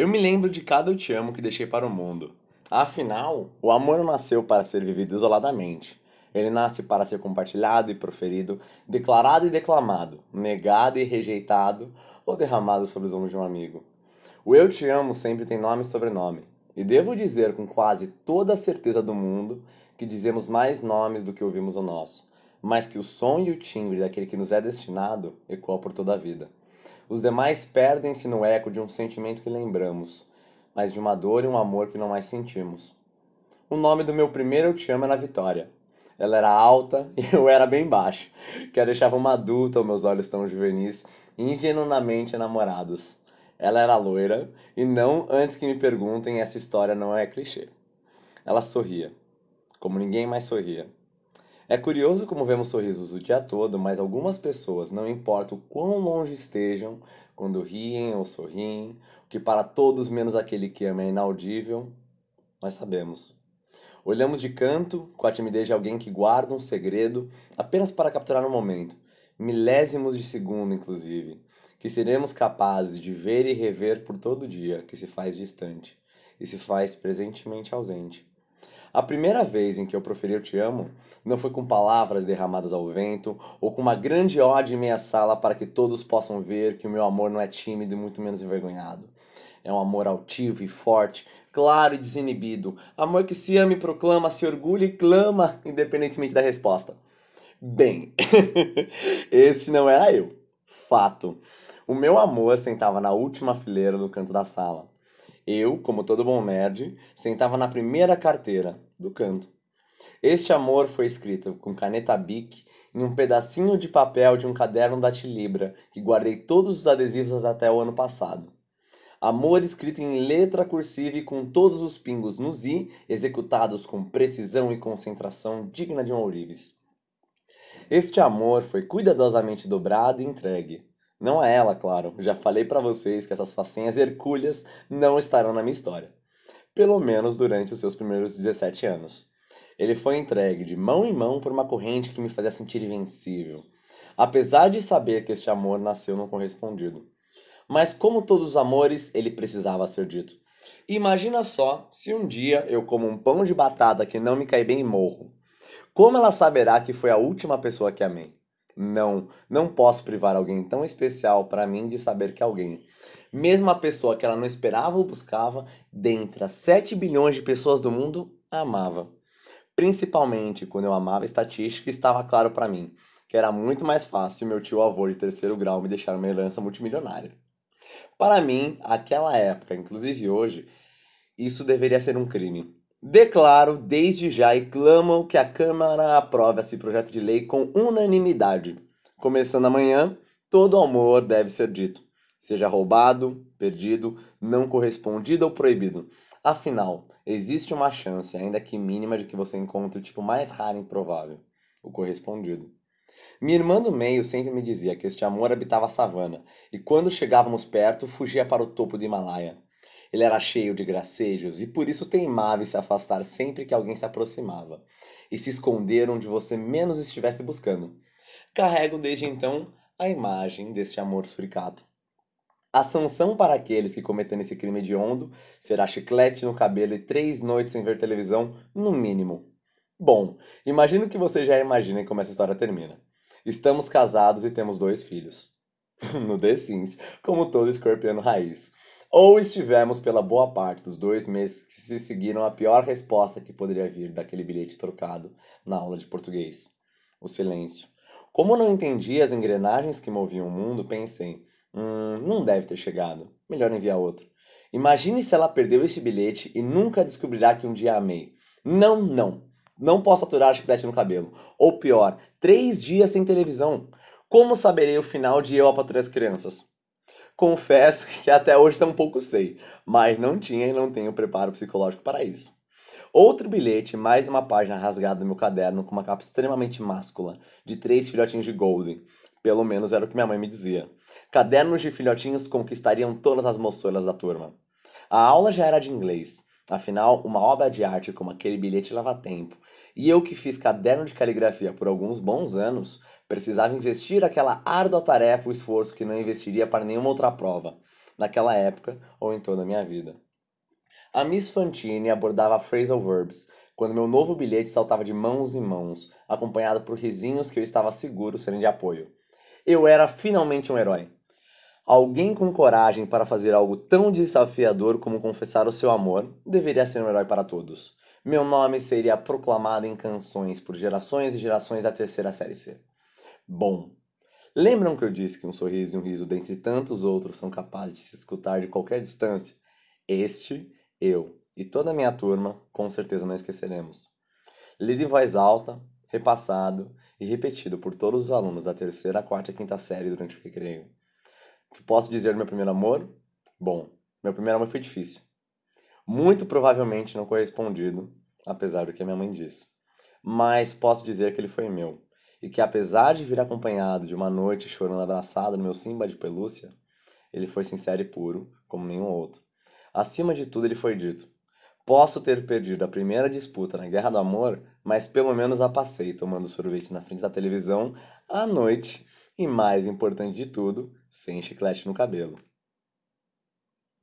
Eu me lembro de cada eu te amo que deixei para o mundo. Afinal, o amor não nasceu para ser vivido isoladamente. Ele nasce para ser compartilhado e proferido, declarado e declamado, negado e rejeitado ou derramado sobre os ombros de um amigo. O eu te amo sempre tem nome e sobrenome. E devo dizer com quase toda a certeza do mundo que dizemos mais nomes do que ouvimos o nosso, mas que o som e o timbre daquele que nos é destinado ecoa por toda a vida. Os demais perdem-se no eco de um sentimento que lembramos, mas de uma dor e um amor que não mais sentimos. O nome do meu primeiro Eu Te Amo era Vitória. Ela era alta e eu era bem baixo, que a deixava uma adulta aos meus olhos tão juvenis ingenuamente enamorados. Ela era loira, e não antes que me perguntem, essa história não é clichê. Ela sorria, como ninguém mais sorria. É curioso como vemos sorrisos o dia todo, mas algumas pessoas, não importa o quão longe estejam, quando riem ou sorriem, o que para todos menos aquele que ama é inaudível, nós sabemos. Olhamos de canto, com a timidez de alguém que guarda um segredo apenas para capturar um momento, milésimos de segundo, inclusive, que seremos capazes de ver e rever por todo dia que se faz distante e se faz presentemente ausente. A primeira vez em que eu proferi eu te amo não foi com palavras derramadas ao vento ou com uma grande ode em meia sala para que todos possam ver que o meu amor não é tímido e muito menos envergonhado. É um amor altivo e forte, claro e desinibido. Amor que se ama e proclama, se orgulha e clama, independentemente da resposta. Bem, este não era eu. Fato. O meu amor sentava na última fileira do canto da sala. Eu, como todo bom nerd, sentava na primeira carteira do canto. Este amor foi escrito com caneta Bic em um pedacinho de papel de um caderno da Tilibra que guardei todos os adesivos até o ano passado. Amor escrito em letra cursiva e com todos os pingos nos i executados com precisão e concentração digna de um ourives. Este amor foi cuidadosamente dobrado e entregue. Não a ela, claro. Já falei para vocês que essas facinhas hercúleas não estarão na minha história. Pelo menos durante os seus primeiros 17 anos. Ele foi entregue de mão em mão por uma corrente que me fazia sentir invencível. Apesar de saber que este amor nasceu não correspondido. Mas como todos os amores, ele precisava ser dito. Imagina só se um dia eu como um pão de batata que não me cai bem e morro. Como ela saberá que foi a última pessoa que amei? Não, não posso privar alguém tão especial para mim de saber que alguém, mesmo a pessoa que ela não esperava ou buscava, dentre as 7 bilhões de pessoas do mundo, amava. Principalmente quando eu amava estatística, estava claro para mim que era muito mais fácil meu tio avô de terceiro grau me deixar uma herança multimilionária. Para mim, aquela época, inclusive hoje, isso deveria ser um crime. Declaro desde já e clamo que a Câmara aprove esse projeto de lei com unanimidade. Começando amanhã, todo amor deve ser dito, seja roubado, perdido, não correspondido ou proibido. Afinal, existe uma chance, ainda que mínima, de que você encontre o tipo mais raro e improvável, o correspondido. Minha irmã do meio sempre me dizia que este amor habitava a savana, e quando chegávamos perto, fugia para o topo do Himalaia. Ele era cheio de gracejos e por isso teimava em se afastar sempre que alguém se aproximava, e se esconder onde você menos estivesse buscando. Carrego desde então a imagem deste amor suricato. A sanção para aqueles que cometerem esse crime hediondo será chiclete no cabelo e três noites sem ver televisão, no mínimo. Bom, imagino que vocês já imaginem como essa história termina. Estamos casados e temos dois filhos. no The Sims, como todo escorpiano raiz ou estivemos pela boa parte dos dois meses que se seguiram a pior resposta que poderia vir daquele bilhete trocado na aula de português: o silêncio. Como não entendi as engrenagens que moviam o mundo, pensei: hum, não deve ter chegado, melhor enviar outro. Imagine se ela perdeu esse bilhete e nunca descobrirá que um dia amei. Não, não. Não posso aturar chiclete no cabelo. Ou pior, três dias sem televisão. Como saberei o final de Eu, a Patrulha das Crianças? Confesso que até hoje tampouco sei, mas não tinha e não tenho preparo psicológico para isso. Outro bilhete, mais uma página rasgada no meu caderno com uma capa extremamente máscula, de três filhotinhos de Golden. Pelo menos era o que minha mãe me dizia. Cadernos de filhotinhos conquistariam todas as moçoilas da turma. A aula já era de inglês, afinal, uma obra de arte como aquele bilhete leva tempo. E eu que fiz caderno de caligrafia por alguns bons anos, Precisava investir aquela árdua tarefa o esforço que não investiria para nenhuma outra prova. naquela época ou em toda a minha vida. A Miss Fantine abordava phrasal verbs quando meu novo bilhete saltava de mãos em mãos, acompanhado por risinhos que eu estava seguro serem de apoio. Eu era finalmente um herói. Alguém com coragem para fazer algo tão desafiador como confessar o seu amor deveria ser um herói para todos. Meu nome seria proclamado em canções por gerações e gerações da terceira série C. Bom, lembram que eu disse que um sorriso e um riso dentre tantos outros são capazes de se escutar de qualquer distância? Este, eu e toda a minha turma com certeza não esqueceremos. Lido em voz alta, repassado e repetido por todos os alunos da terceira, quarta e quinta série durante o recreio. O que posso dizer do meu primeiro amor? Bom, meu primeiro amor foi difícil. Muito provavelmente não correspondido, apesar do que a minha mãe disse. Mas posso dizer que ele foi meu. E que apesar de vir acompanhado de uma noite chorando abraçado no meu Simba de pelúcia, ele foi sincero e puro, como nenhum outro. Acima de tudo, ele foi dito: Posso ter perdido a primeira disputa na Guerra do Amor, mas pelo menos a passei tomando sorvete na frente da televisão à noite e, mais importante de tudo, sem chiclete no cabelo.